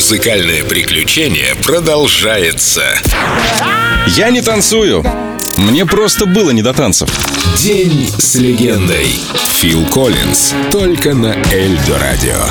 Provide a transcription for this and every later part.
Музыкальное приключение продолжается. Я не танцую. Мне просто было не до танцев. День с легендой. Фил Коллинз. Только на Эльдо Радио.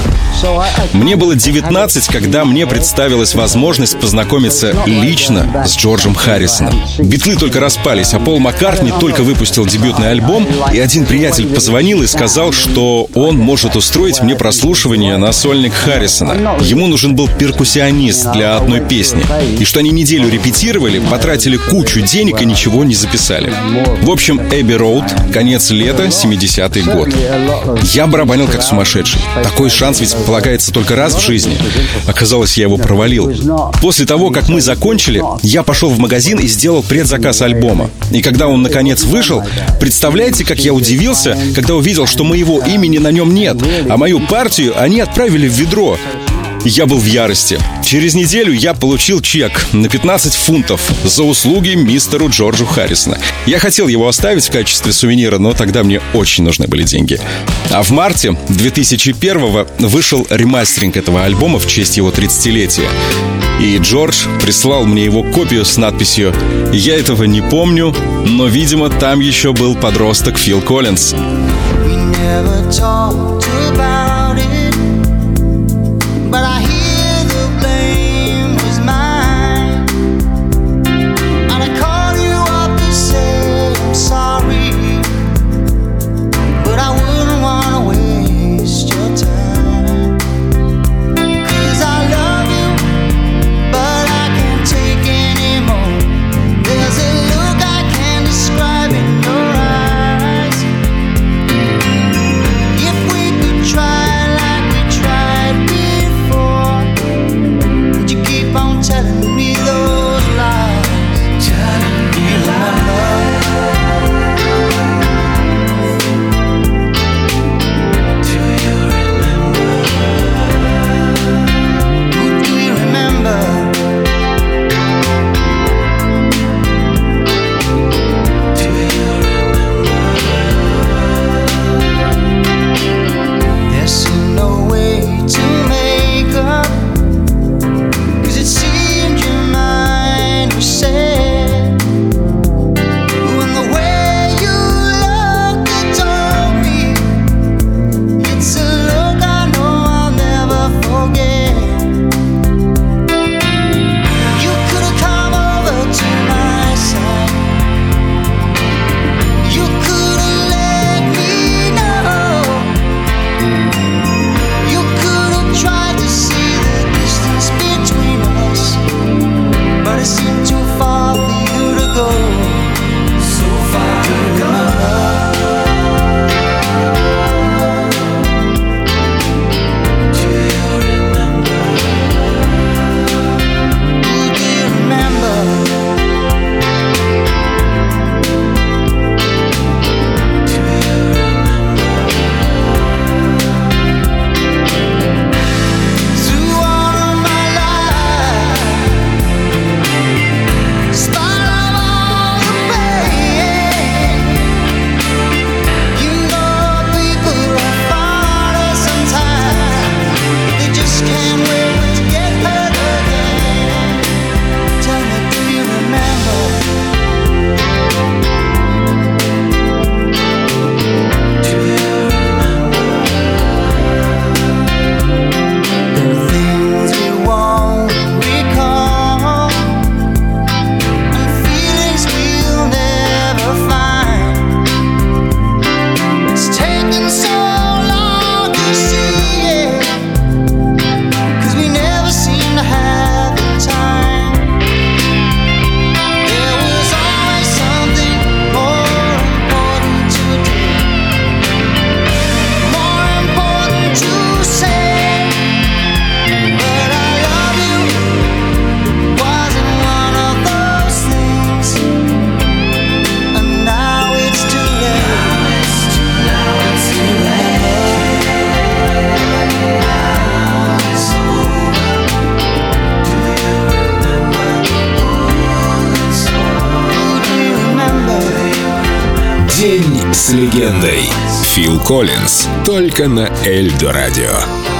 Мне было 19, когда мне представилась возможность познакомиться лично с Джорджем Харрисоном. Битлы только распались, а Пол Маккартни только выпустил дебютный альбом, и один приятель позвонил и сказал, что он может устроить мне прослушивание на сольник Харрисона. Ему нужен был перкуссионист для одной песни, и что они неделю репетировали, потратили кучу денег и ничего не записали. В общем, Эбби Роуд, конец лета, 70-й год. Я барабанил как сумасшедший. Такой шанс ведь полагается только раз в жизни. Оказалось, я его провалил. После того, как мы закончили, я пошел в магазин и сделал предзаказ альбома. И когда он наконец вышел, представляете, как я удивился, когда увидел, что моего имени на нем нет, а мою партию они отправили в ведро. Я был в ярости. Через неделю я получил чек на 15 фунтов за услуги мистеру Джорджу Харрисона. Я хотел его оставить в качестве сувенира, но тогда мне очень нужны были деньги. А в марте 2001 вышел ремастеринг этого альбома в честь его 30-летия. И Джордж прислал мне его копию с надписью «Я этого не помню, но, видимо, там еще был подросток Фил Коллинз». We never talked about День с легендой. Фил Коллинз. Только на Эльдо Радио.